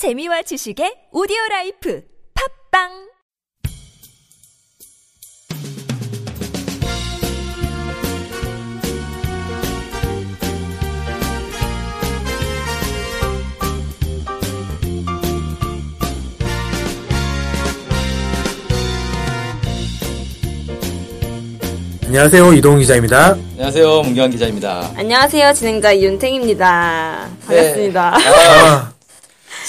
재미와 지식의 오디오 라이프 팝빵 안녕하세요. 이동 기자입니다. 안녕하세요, 문경환 기자입니다. 안녕하세요. 진행자 이윤탱입니다. 반갑습니다. 아,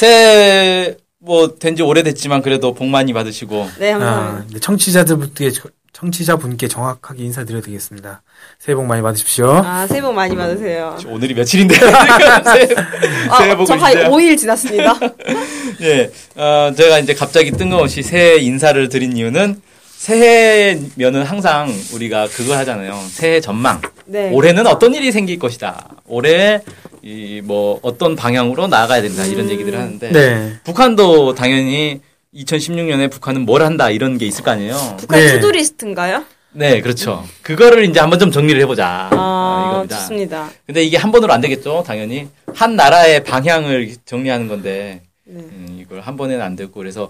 새해 뭐 된 지 오래됐지만 그래도 복 많이 받으시고 네, 아, 감사합니다. 네, 청취자들분께 청취자분께 정확하게 인사드려야 되겠습니다. 새해 복 많이 받으십시오. 아, 새해 복 많이 받으세요. 오늘이 며칠인데 새해, 새해 아, 복저 거의 이제 5일 지났습니다. 예, 어, 제가 이제 갑자기 뜬금없이 새해 인사를 드린 이유는 새해면은 항상 우리가 그걸 하잖아요. 새해 전망. 네. 올해는 어떤 일이 생길 것이다. 올해 이 뭐 어떤 방향으로 나아가야 된다 이런 얘기들을 하는데 네. 북한도 당연히 2016년에 북한은 뭘 한다 이런 게 있을 거 아니에요. 북한 네. 투두리스트인가요? 네, 그렇죠. 그거를 이제 한번 좀 정리를 해보자. 아, 아, 이겁니다. 좋습니다. 근데 이게 한 번으로 안 되겠죠, 당연히. 한 나라의 방향을 정리하는 건데, 네. 음, 이걸 한 번에는 안 되고, 그래서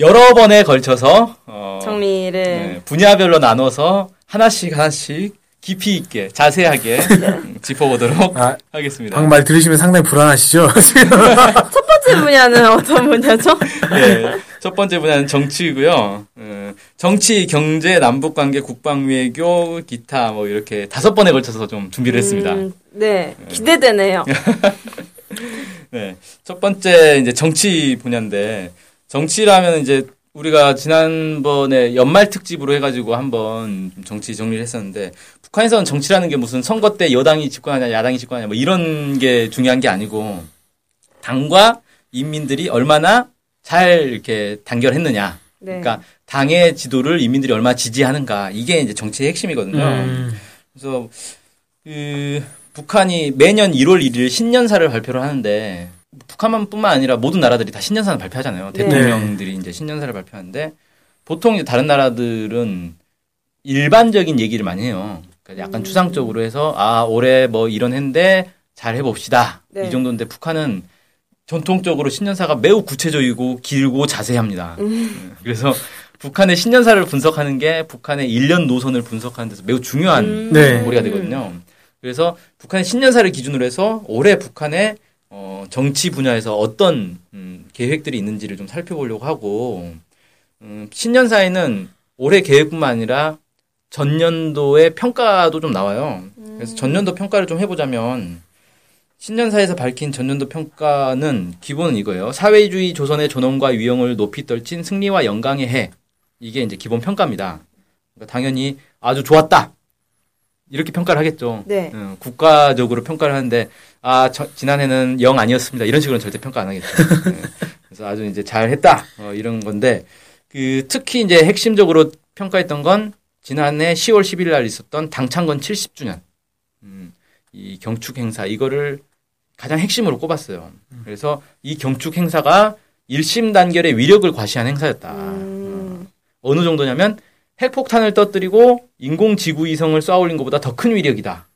여러 번에 걸쳐서, 어, 정리를. 네, 분야별로 나눠서 하나씩 하나씩 깊이 있게, 자세하게 음, 짚어보도록 아, 하겠습니다. 방금 말 들으시면 상당히 불안하시죠? 첫 번째 분야는 어떤 분야죠? 네, 첫 번째 분야는 정치이고요. 어, 정치, 경제, 남북 관계, 국방 외교, 기타 뭐 이렇게 다섯 번에 걸쳐서 좀 준비를 했습니다. 음, 네, 기대되네요. 네. 첫 번째 이제 정치 분야인데 정치라면 이제 우리가 지난번에 연말 특집으로 해가지고 한번 정치 정리를 했었는데 북한에서는 정치라는 게 무슨 선거 때 여당이 집권하냐 야당이 집권하냐 뭐 이런 게 중요한 게 아니고 당과 인민들이 얼마나 잘 이렇게 단결했느냐. 네. 그러니까 당의 지도를 인민들이 얼마나 지지하는가 이게 이제 정치의 핵심이거든요. 음, 그래서 그 북한이 매년 1월 1일 신년사를 발표를 하는데 북한만뿐만 아니라 모든 나라들이 다 신년사를 발표하잖아요. 네. 대통령들이 이제 신년사를 발표하는데 보통 이제 다른 나라들은 일반적인 얘기를 많이 해요. 그러니까 약간 음. 추상적으로 해서 아 올해 뭐 이런 했는데 잘 해봅시다. 네. 이 정도인데 북한은 전통적으로 신년사가 매우 구체적이고 길고 자세합니다. 음. 그래서 북한의 신년사를 분석하는 게 북한의 일년 노선을 분석하는 데서 매우 중요한 음. 네. 머리가 되거든요. 그래서 북한의 신년사를 기준으로 해서 올해 북한의 어, 정치 분야에서 어떤 음, 계획들이 있는지를 좀 살펴보려고 하고 음, 신년사에는 올해 계획뿐만 아니라 전년도의 평가도 좀 나와요. 그래서 전년도 평가를 좀 해보자면 신년사에서 밝힌 전년도 평가는 기본은 이거예요. 사회주의 조선의 존엄과 위용을 높이 떨친 승리와 영광의 해. 이게 이제 기본 평가입니다. 그러니까 당연히 아주 좋았다. 이렇게 평가를 하겠죠. 네. 어, 국가적으로 평가를 하는데 아 저- 지난해는 영 아니었습니다. 이런 식으로는 절대 평가 안 하겠죠. 네. 그래서 아주 이제 잘했다 어, 이런 건데 그 특히 이제 핵심적으로 평가했던 건 지난해 10월 10일 날 있었던 당창건 70주년 음, 이 경축 행사 이거를 가장 핵심으로 꼽았어요. 그래서 이 경축 행사가 1심 단결의 위력을 과시한 행사였다. 음, 어느 정도냐면 핵폭탄을 떠뜨리고 인공지구 위성을 쏘아 올린 것보다 더 큰 위력이다.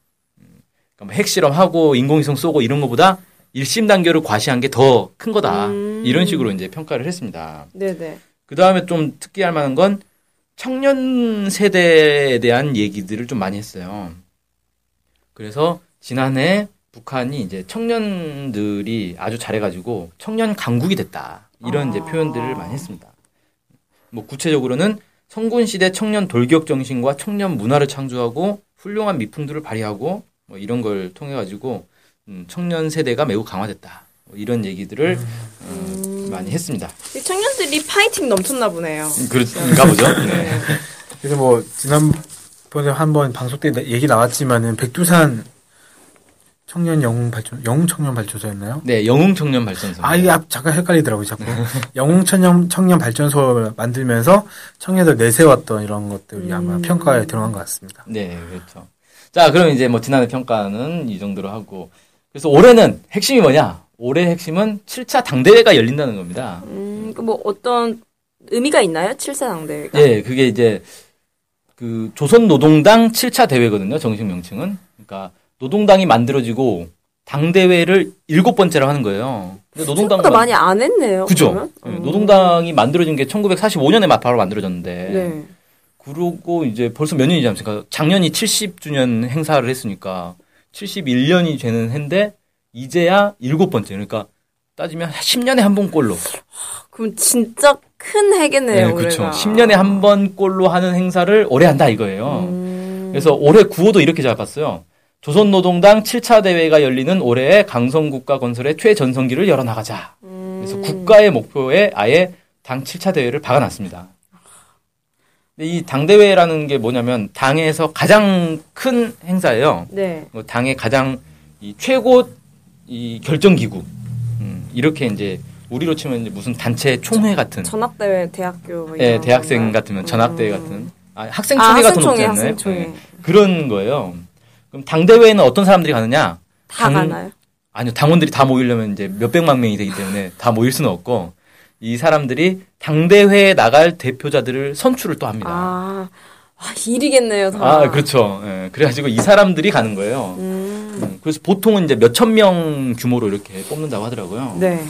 그러니까 핵실험하고 인공위성 쏘고 이런 것보다 일심 단결을 과시한 게 더 큰 거다. 음. 이런 식으로 이제 평가를 했습니다. 네네. 그 다음에 좀 특기할 만한 건 청년 세대에 대한 얘기들을 좀 많이 했어요. 그래서 지난해 북한이 이제 청년들이 아주 잘해가지고 청년 강국이 됐다. 이런 이제 아. 표현들을 많이 했습니다. 뭐 구체적으로는 성군 시대 청년 돌격 정신과 청년 문화를 창조하고 훌륭한 미풍들을 발휘하고 뭐 이런 걸 통해 가지고 음, 청년 세대가 매우 강화됐다. 뭐 이런 얘기들을 어, 많이 했습니다. 이 청년들이 파이팅 넘쳤나 보네요. 그런가 보죠. 네. 그래서 뭐, 지난번에 한 번 방송 때 얘기 나왔지만은, 백두산 청년 영웅 발전, 영웅 청년 발전소였나요? 네, 영웅 청년 발전소. 아, 이게 앞- 잠깐 헷갈리더라고요, 자꾸. 영웅 청년, 청년 발전소 만들면서 청년들 내세웠던 이런 것들이 아마 평가에 들어간 것 같습니다. 네, 그렇죠. 자, 그럼 이제 뭐 지난해 평가는 이 정도로 하고 그래서 올해는 핵심이 뭐냐? 올해 핵심은 7차 당대회가 열린다는 겁니다. 음, 그뭐 어떤 의미가 있나요? 7사 당대회가? 예, 그게 이제 그 조선노동당 7차 대회거든요. 정식 명칭은. 그러니까 노동당이 만들어지고 당 대회를 일곱 번째로 하는 거예요. 근데 노동당 생각보다 많이 안 했네요. 그죠? 예, 어. 노동당이 만들어진 게 1945년에 바로 만들어졌는데 네. 그러고 이제 벌써 몇 년이 지났습니까? 작년이 70주년 행사를 했으니까 71년이 되는 해인데 이제야 일곱 번째. 그러니까 따지면 10년에 한 번 꼴로. 그럼 진짜 큰 해겠네요. 네, 그렇죠. 올해가. 10년에 한 번 꼴로 하는 행사를 올해 한다 이거예요. 음. 그래서 올해 구호도 이렇게 잡았어요. 조선노동당 7차 대회가 열리는 올해의 강성국가 건설의 최전성기를 열어나가자. 그래서 국가의 목표에 아예 당 7차 대회를 박아놨습니다. 근데 이 당대회라는 게 뭐냐면 당에서 가장 큰 행사예요. 네. 뭐 당의 가장 이 최고 이 결정기구. 음, 이렇게 이제 우리로 치면 이제 무슨 단체 총회 같은. 전학대회 대학교 뭐 예, 대학생 건가요? 같으면 전학대회 음. 같은. 아, 학생총회가 더 높지 않나요? 학생총회. 예, 그런 거예요. 그럼 당 대회에는 어떤 사람들이 가느냐? 다 당- 가나요? 아니요, 당원들이 다 모이려면 이제 몇 백만 명이 되기 때문에 다 모일 수는 없고, 이 사람들이 당 대회에 나갈 대표자들을 선출을 또 합니다. 아, 와, 일이겠네요, 다. 아, 그렇죠. 예, 그래가지고 이 사람들이 가는 거예요. 음, 음, 그래서 보통은 이제 몇천 명 규모로 이렇게 뽑는다고 하더라고요. 네.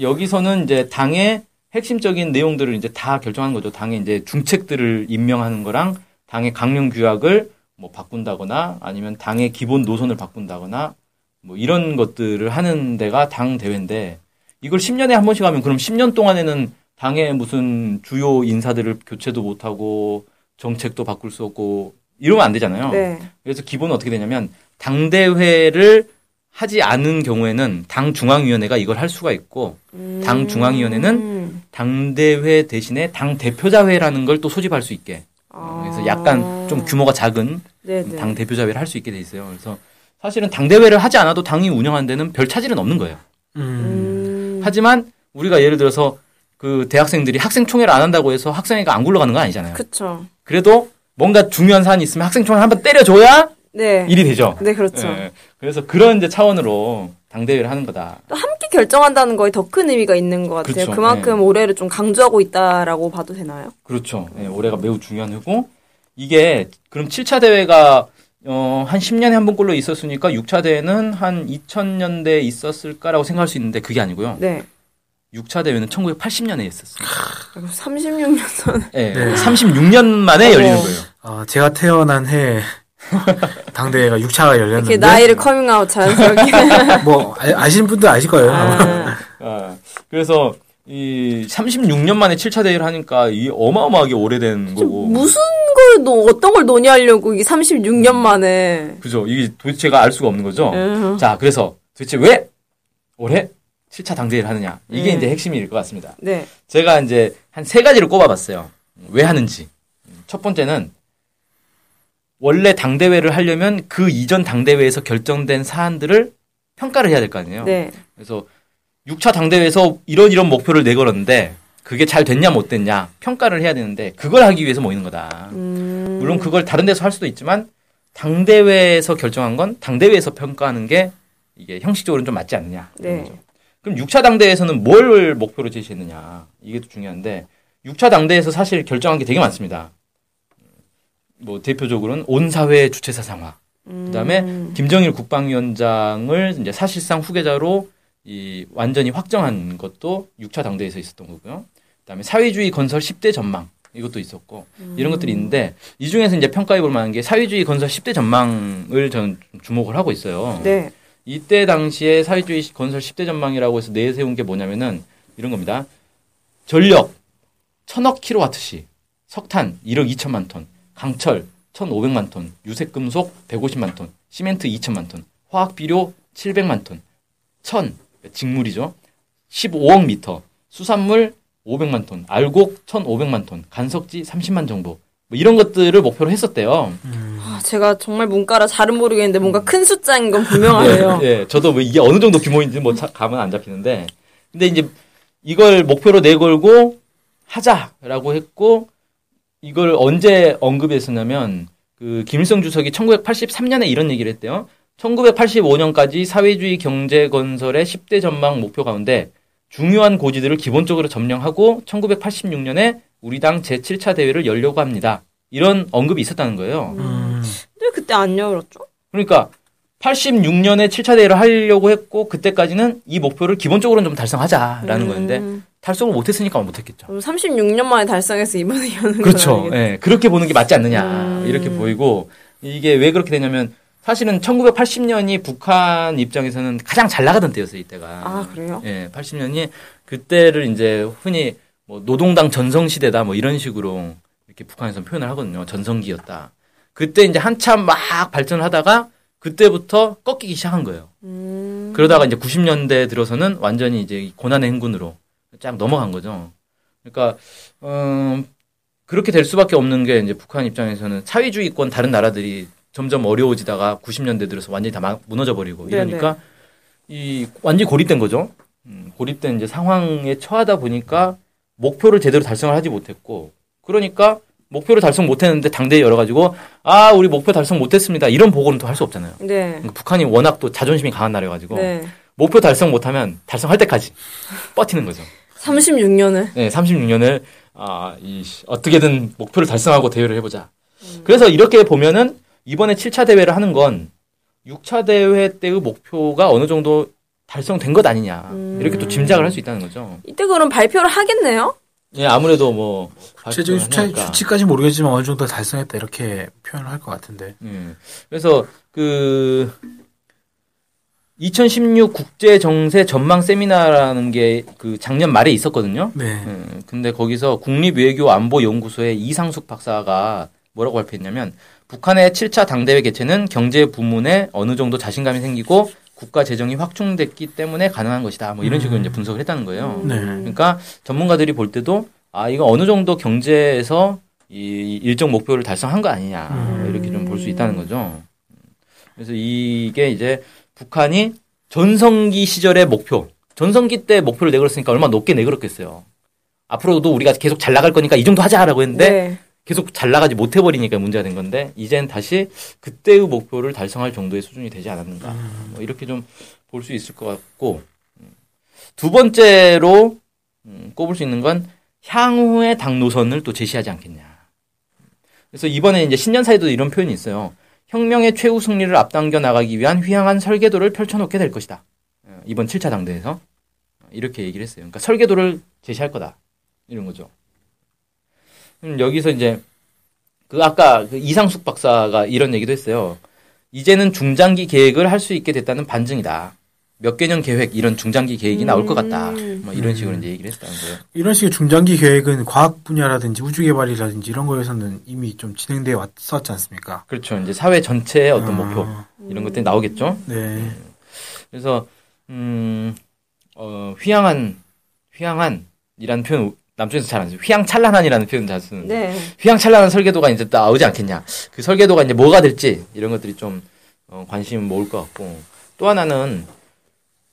여기서는 이제 당의 핵심적인 내용들을 이제 다 결정하는 거죠. 당의 이제 중책들을 임명하는 거랑 당의 강령 규약을 뭐 바꾼다거나 아니면 당의 기본 노선을 바꾼다거나 뭐 이런 것들을 하는 데가 당 대회인데 이걸 10년에 한 번씩 하면 그럼 10년 동안에는 당의 무슨 주요 인사들을 교체도 못 하고 정책도 바꿀 수 없고 이러면 안 되잖아요. 네. 그래서 기본은 어떻게 되냐면 당 대회를 하지 않은 경우에는 당 중앙위원회가 이걸 할 수가 있고 당 중앙위원회는 음. 당대회 대신에 당 대표자회라는 걸 또 소집할 수 있게. 아. 약간 좀 규모가 작은 네네. 당 대표 자회를 할 수 있게 돼 있어요. 그래서 사실은 당 대회를 하지 않아도 당이 운영하는 데는 별 차질은 없는 거예요. 음. 음. 하지만 우리가 예를 들어서 그 대학생들이 학생총회를 안 한다고 해서 학생회가 안 굴러가는 건 아니잖아요. 그쵸. 그래도 뭔가 중요한 사안이 있으면 학생총회 한번 때려줘야 네. 일이 되죠. 네, 그렇죠. 예. 그래서 그런 이제 차원으로 당대회를 하는 거다. 또 함께 결정한다는 거에 더 큰 의미가 있는 것 같아요. 그렇죠. 그만큼 네. 올해를 좀 강조하고 있다라고 봐도 되나요? 그렇죠. 예, 올해가 매우 중요한 해고 이게 그럼 7차 대회가 어, 한 10년에 한 번꼴로 있었으니까 6차 대회는 한 2000년대에 있었을까라고 생각할 수 있는데 그게 아니고요. 네. 6차 대회는 1980년에 있었어요. 36년 전. 예, 네. 36년 만에 어머. 열리는 거예요. 어, 제가 태어난 해 당대회가 6차가 열렸는데 이렇게 나이를 커밍아웃 자연스럽게. 뭐 아시는 분들 아실 거예요. 아, 아, 그래서 이 36년 만에 7차 대회를 하니까 이 어마어마하게 오래된 거고. 무슨 걸, 노, 어떤 걸 논의하려고 이게 36년 만에. 그죠. 이게 도대체가 알 수가 없는 거죠. 음. 자, 그래서 도대체 왜 올해 7차 당대회를 하느냐. 이게 음. 이제 핵심일 것 같습니다. 네. 제가 이제 한 세 가지를 꼽아봤어요. 왜 하는지. 첫 번째는 원래 당대회를 하려면 그 이전 당대회에서 결정된 사안들을 평가를 해야 될 거 아니에요. 네. 그래서 6차 당대회에서 이런 이런 목표를 내걸었는데 그게 잘 됐냐 못 됐냐 평가를 해야 되는데 그걸 하기 위해서 모이는 거다. 음. 물론 그걸 다른 데서 할 수도 있지만 당 대회에서 결정한 건 당 대회에서 평가하는 게 이게 형식적으로는 좀 맞지 않느냐. 네. 그럼 6차 당대회에서는 뭘 목표로 제시했느냐. 이게 또 중요한데 6차 당대회에서 사실 결정한 게 되게 많습니다. 뭐 대표적으로는 온 사회 주체 사상화. 그다음에 음. 김정일 국방위원장을 이제 사실상 후계자로 이 완전히 확정한 것도 6차 당대에서 있었던 거고요. 그다음에 사회주의 건설 10대 전망 이것도 있었고 이런 것들이 있는데 이 중에서 이제 평가해 볼 만한 게 사회주의 건설 10대 전망을 저는 좀 주목을 하고 있어요. 네. 이때 당시에 사회주의 건설 10대 전망이라고 해서 내세운 게 뭐냐면은 이런 겁니다. 전력 1000억 킬로와트시, 석탄 1억 2천만 톤, 강철 1,500만 톤, 유색금속 150만 톤, 시멘트 2천만 톤, 화학 비료 700만 톤, 천 직물이죠. 15억 미터, 수산물 500만 톤, 알곡 1,500만 톤, 간석지 30만 정도. 뭐 이런 것들을 목표로 했었대요. 아, 제가 정말 문과라 잘은 모르겠는데 뭔가 큰 숫자인 건 분명하네요. 예, 예, 저도 뭐 이게 어느 정도 규모인지 뭐 차- 감은 안 잡히는데, 근데 이제 이걸 목표로 내걸고 하자라고 했고, 이걸 언제 언급했었냐면, 그 김일성 주석이 1983년에 이런 얘기를 했대요. 1985년까지 사회주의 경제 건설의 10대 전망 목표 가운데 중요한 고지들을 기본적으로 점령하고 1986년에 우리 당 제7차 대회를 열려고 합니다. 이런 언급이 있었다는 거예요. 음, 근데 그때 안 열었죠? 그러니까 86년에 7차 대회를 하려고 했고 그때까지는 이 목표를 기본적으로는 좀 달성하자라는 음. 거였는데 달성을 못했으니까 못했겠죠. 그럼 36년 만에 달성해서 이번에 여는 그렇죠. 건 예, 그렇게 보는 게 맞지 않느냐 음. 이렇게 보이고 이게 왜 그렇게 되냐면 사실은 1980년이 북한 입장에서는 가장 잘 나가던 때였어요 이때가. 아 그래요? 예, 80년이 그때를 이제 흔히 뭐 노동당 전성 시대다 뭐 이런 식으로 이렇게 북한에서 표현을 하거든요. 전성기였다. 그때 이제 한참 막 발전을 하다가 그때부터 꺾이기 시작한 거예요. 음. 그러다가 이제 90년대 들어서는 완전히 이제 고난의 행군으로 쫙 넘어간 거죠. 그러니까 음, 그렇게 될 수밖에 없는 게 이제 북한 입장에서는 사회주의권 다른 나라들이 점점 어려워지다가 90년대 들어서 완전히 다막 무너져 버리고 네네. 이러니까 이 완전히 고립된 거죠. 음, 고립된 이제 상황에 처하다 보니까 목표를 제대로 달성을 하지 못했고 그러니까 목표를 달성 못했는데 당대에 열어가지고 아 우리 목표 달성 못했습니다 이런 보고는 또 할 수 없잖아요. 네. 그러니까 북한이 워낙 또 자존심이 강한 나라여가지고 네. 목표 달성 못하면 달성할 때까지 버티는 거죠. 36년을. 네, 36년을 아, 이 씨, 어떻게든 목표를 달성하고 대회를 해보자. 그래서 이렇게 보면은 이번에 7차 대회를 하는 건 6차 대회 때의 목표가 어느 정도 달성된 것 아니냐 이렇게 또 짐작을 할 수 있다는 거죠. 이때 그럼 발표를 하겠네요? 예, 아무래도 뭐 구체적인 수치. 수치까지 모르겠지만 어느 정도 달성했다 이렇게 표현을 할 것 같은데. 예. 그래서 그 2016 국제 정세 전망 세미나라는 게 그 작년 말에 있었거든요. 네. 음, 근데 거기서 국립외교 안보 연구소의 이상숙 박사가 뭐라고 발표했냐면 북한의 7차 당대회 개최는 경제 부문에 어느 정도 자신감이 생기고 국가 재정이 확충됐기 때문에 가능한 것이다. 뭐 이런 식으로 이제 분석을 했다는 거예요. 네. 그러니까 전문가들이 볼 때도 아 이거 어느 정도 경제에서 이 일정 목표를 달성한 거 아니냐 음. 이렇게 좀 볼 수 있다는 거죠. 그래서 이게 이제 북한이 전성기 시절의 목표, 전성기 때 목표를 내걸었으니까 얼마 나 높게 내걸었겠어요. 앞으로도 우리가 계속 잘 나갈 거니까 이 정도 하자라고 했는데 네. 계속 잘 나가지 못해 버리니까 문제가 된 건데 이젠 다시 그때의 목표를 달성할 정도의 수준이 되지 않았는가 뭐 이렇게 좀 볼 수 있을 것 같고 음. 두 번째로 음, 꼽을 수 있는 건 향후의 당 노선을 또 제시하지 않겠냐. 그래서 이번에 이제 신년사에도 이런 표현이 있어요. 혁명의 최후 승리를 앞당겨 나가기 위한 휘황한 설계도를 펼쳐놓게 될 것이다. 어, 이번 7차 당대에서 이렇게 얘기를 했어요. 그러니까 설계도를 제시할 거다. 이런 거죠. 음, 여기서 이제 그 아까 그 이상숙 박사가 이런 얘기도 했어요. 이제는 중장기 계획을 할 수 있게 됐다는 반증이다. 몇 개년 계획 이런 중장기 계획이 나올 것 같다. 뭐 이런 식으로 이제 얘기를 했다는 거예요. 이런 식의 중장기 계획은 과학 분야라든지 우주 개발이라든지 이런 거에서는 이미 좀 진행되어 왔었지 않습니까? 그렇죠. 이제 사회 전체의 어떤 아, 목표 이런 것들이 나오겠죠. 네. 그래서 음, 어, 휘황한 휘황한이라는 표현 남쪽에서 잘안 써요. 휘황찬란한이라는 표현 잘 쓰는데 네. 휘황찬란한 설계도가 이제 나오지 않겠냐. 그 설계도가 이제 뭐가 될지 이런 것들이 좀 어, 관심 모을 것 같고 또 하나는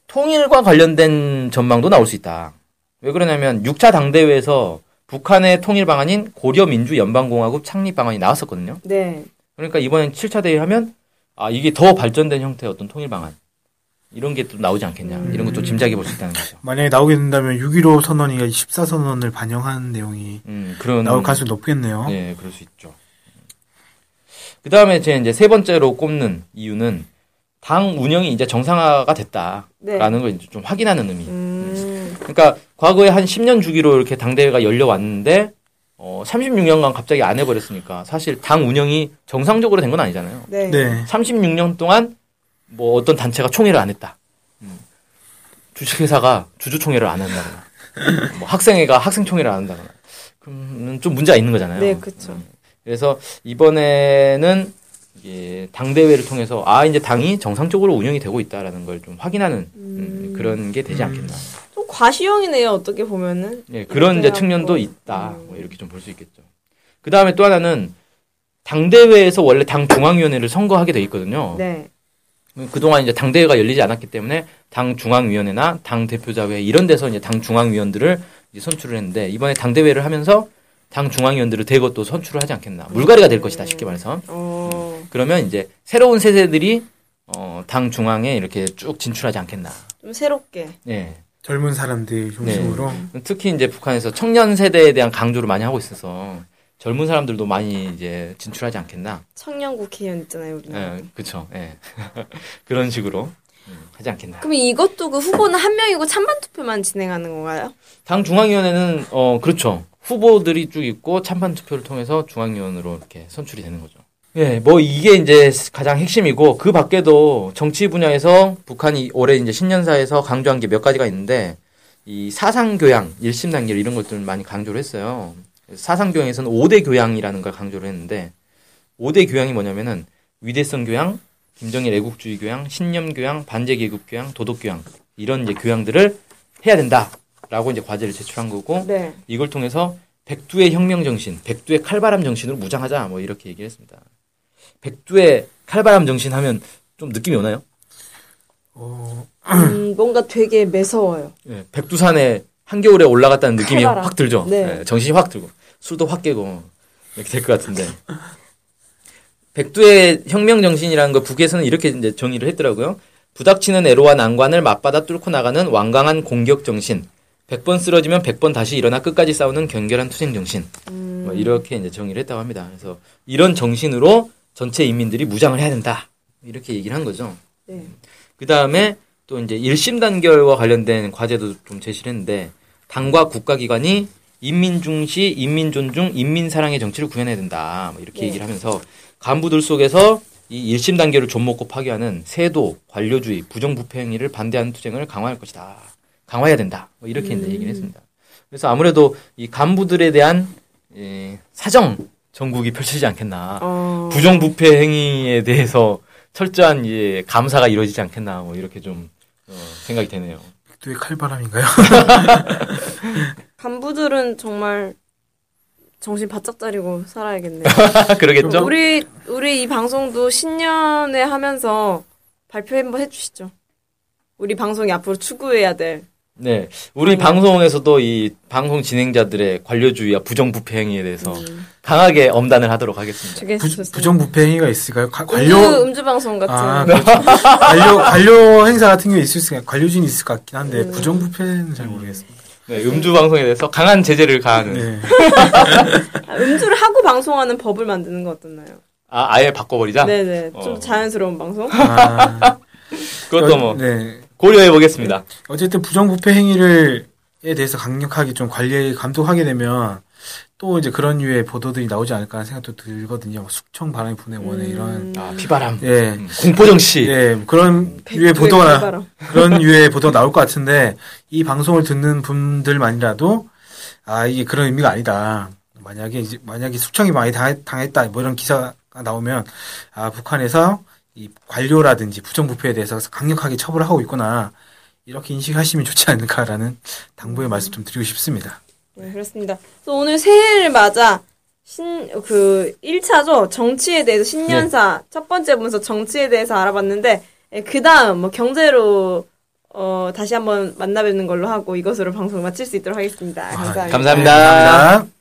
통일과 관련된 전망도 나올 수 있다. 왜 그러냐면 6차 당대회에서 북한의 통일 방안인 고려민주연방공화국 창립 방안이 나왔었거든요. 네. 그러니까 이번엔 7차 대회 하면 아 이게 더 발전된 형태의 어떤 통일 방안 이런 게 또 나오지 않겠냐 이런 것도 짐작해 볼 수 있다는 거죠. 만약에 나오게 된다면 6.15 선언이 14 선언을 반영한 내용이 음 그런 나올 가능성이 높겠네요. 네 그럴 수 있죠. 그 다음에 제 이제 세 번째로 꼽는 이유는 당 운영이 이제 정상화가 됐다라는 네. 걸 이제 좀 확인하는 의미. 음. 그러니까 과거에 한 10년 주기로 이렇게 당 대회가 열려 왔는데 어 36년간 갑자기 안 해버렸으니까 사실 당 운영이 정상적으로 된 건 아니잖아요. 네. 네. 36년 동안 뭐 어떤 단체가 총회를 안 했다. 음. 주식회사가 주주총회를 안 한다거나, 뭐 학생회가 학생총회를 안 한다거나, 그럼 좀 문제가 있는 거잖아요. 네. 음. 그래서 이번에는 이게 당 대회를 통해서 아 이제 당이 정상적으로 운영이 되고 있다라는 걸 좀 확인하는 음, 그런 게 되지 않겠나. 좀 과시형이네요, 어떻게 보면은. 예, 그런 이제 측면도 있다. 음. 뭐 이렇게 좀 볼 수 있겠죠. 그 다음에 또 하나는 당 대회에서 원래 당 중앙위원회를 선거하게 돼 있거든요. 네. 그동안 이제 당대회가 열리지 않았기 때문에 당 중앙위원회나 당 대표자회 이런 데서 이제 당 중앙위원들을 이제 선출을 했는데 이번에 당대회를 하면서 당 중앙위원들을 대거 또 선출을 하지 않겠나. 물갈이가 될 것이다. 쉽게 말해서. 어, 그러면 이제 새로운 세대들이 어, 당 중앙에 이렇게 쭉 진출하지 않겠나. 좀 새롭게. 예. 젊은 사람들 중심으로 특히 이제 북한에서 청년 세대에 대한 강조를 많이 하고 있어서 젊은 사람들도 많이 이제 진출하지 않겠나. 청년 국회의원 있잖아요, 우리. 예, 그쵸. 예. 그런 식으로 음, 하지 않겠나. 그럼 이것도 그 후보는 한 명이고 찬반 투표만 진행하는 건가요? 당 중앙위원회는 어 그렇죠. 후보들이 쭉 있고 찬반 투표를 통해서 중앙위원으로 이렇게 선출이 되는 거죠. 예, 뭐 이게 이제 가장 핵심이고 그 밖에도 정치 분야에서 북한이 올해 이제 신년사에서 강조한 게 몇 가지가 있는데 이 사상 교양, 일심 단결 이런 것들을 많이 강조를 했어요. 사상 교양에서는 5대 교양이라는 걸 강조를 했는데 5대 교양이 뭐냐면은 위대성 교양, 김정일 애국주의 교양, 신념 교양, 반제 계급 교양, 도덕 교양 이런 이제 교양들을 해야 된다라고 이제 과제를 제출한 거고 네. 이걸 통해서 백두의 혁명 정신, 백두의 칼바람 정신으로 무장하자 뭐 이렇게 얘기를 했습니다. 백두의 칼바람 정신 하면 좀 느낌이 오나요? 어, 음, 뭔가 되게 매서워요. 예, 백두산에 한겨울에 올라갔다는 느낌이 칼바람. 확 들죠. 네. 예, 정신이 확 들고 술도 확 깨고 이렇게 될 것 같은데 백두의 혁명 정신이라는 거 북에서는 이렇게 이제 정의를 했더라고요. 부닥치는 애로와 난관을 맞받아 뚫고 나가는 완강한 공격 정신. 100번 쓰러지면 100번 다시 일어나 끝까지 싸우는 견결한 투쟁 정신. 음. 뭐 이렇게 이제 정의를 했다고 합니다. 그래서 이런 정신으로 전체 인민들이 무장을 해야 된다. 이렇게 얘기를 한 거죠. 네. 그 다음에 또 이제 일심 단결과 관련된 과제도 좀 제시를 했는데 당과 국가기관이 인민 중시, 인민 존중, 인민 사랑의 정치를 구현해야 된다. 뭐 이렇게 네. 얘기를 하면서 간부들 속에서 이 일심 단결을 좀먹고 파괴하는 세도, 관료주의, 부정부패 행위를 반대하는 투쟁을 강화할 것이다. 강화해야 된다. 뭐 이렇게 이제 얘기를 했습니다. 그래서 아무래도 이 간부들에 대한 예, 사정 전국이 펼쳐지지 않겠나. 어. 부정부패 행위에 대해서 철저한 예, 감사가 이루어지지 않겠나 뭐 이렇게 좀 어, 생각이 되네요. 백두의 칼바람인가요? 간부들은 정말 정신 바짝 차리고 살아야겠네요. 그러겠죠? 우리 우리 이 방송도 신년에 하면서 발표 한번 해주시죠. 우리 방송이 앞으로 추구해야 될. 네, 우리 방송에서도 이 방송 진행자들의 관료주의와 부정부패 행위에 대해서 강하게 엄단을 하도록 하겠습니다. 부. 부정부패 행위가 있을까요? 가- 관료 관료 음주 방송 같은. 아, 그렇죠. 관료 관료 행사 같은 경우에 있을 수 관료진이 있을 것 같긴 한데 음. 부정부패는 잘 모르겠습니다. 네, 음주 방송에 대해서 강한 제재를 가하는 네. 아, 음주를 하고 방송하는 법을 만드는 거 어떻나요? 아, 아예 바꿔버리자. 네네. 좀 어. 자연스러운 방송. 아, 그것도 뭐 네. 고려해 보겠습니다. 어쨌든 부정부패 행위를 에 대해서 강력하게 좀 관리 감독하게 되면 또 이제 그런 류의 보도들이 나오지 않을까 하는 생각도 들거든요. 뭐 숙청 바람이 부네 원에 이런 아, 피바람, 예. 음, 공포정시. 예, 그런 류의 보도가 칼바람. 그런 류의 보도가 나올 것 같은데 이 방송을 듣는 분들만이라도 아 이게 그런 의미가 아니다. 만약에 이제 만약에 숙청이 많이 당했, 당했다 뭐 이런 기사가 나오면 아 북한에서 이 관료라든지 부정부패에 대해서 강력하게 처벌을 하고 있구나 이렇게 인식하시면 좋지 않을까라는 당부의 말씀 좀 드리고 싶습니다. 네, 그렇습니다. 그래서 오늘 새해를 맞아 신, 그, 1차죠. 정치에 대해서 신년사 첫 번째 보면서 정치에 대해서 알아봤는데, 그 다음, 뭐, 경제로, 어, 다시 한번 만나 뵙는 걸로 하고 이것으로 방송을 마칠 수 있도록 하겠습니다. 감사합니다. 감사합니다. 네, 감사합니다.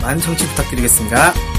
많은 청취 부탁드리겠습니다.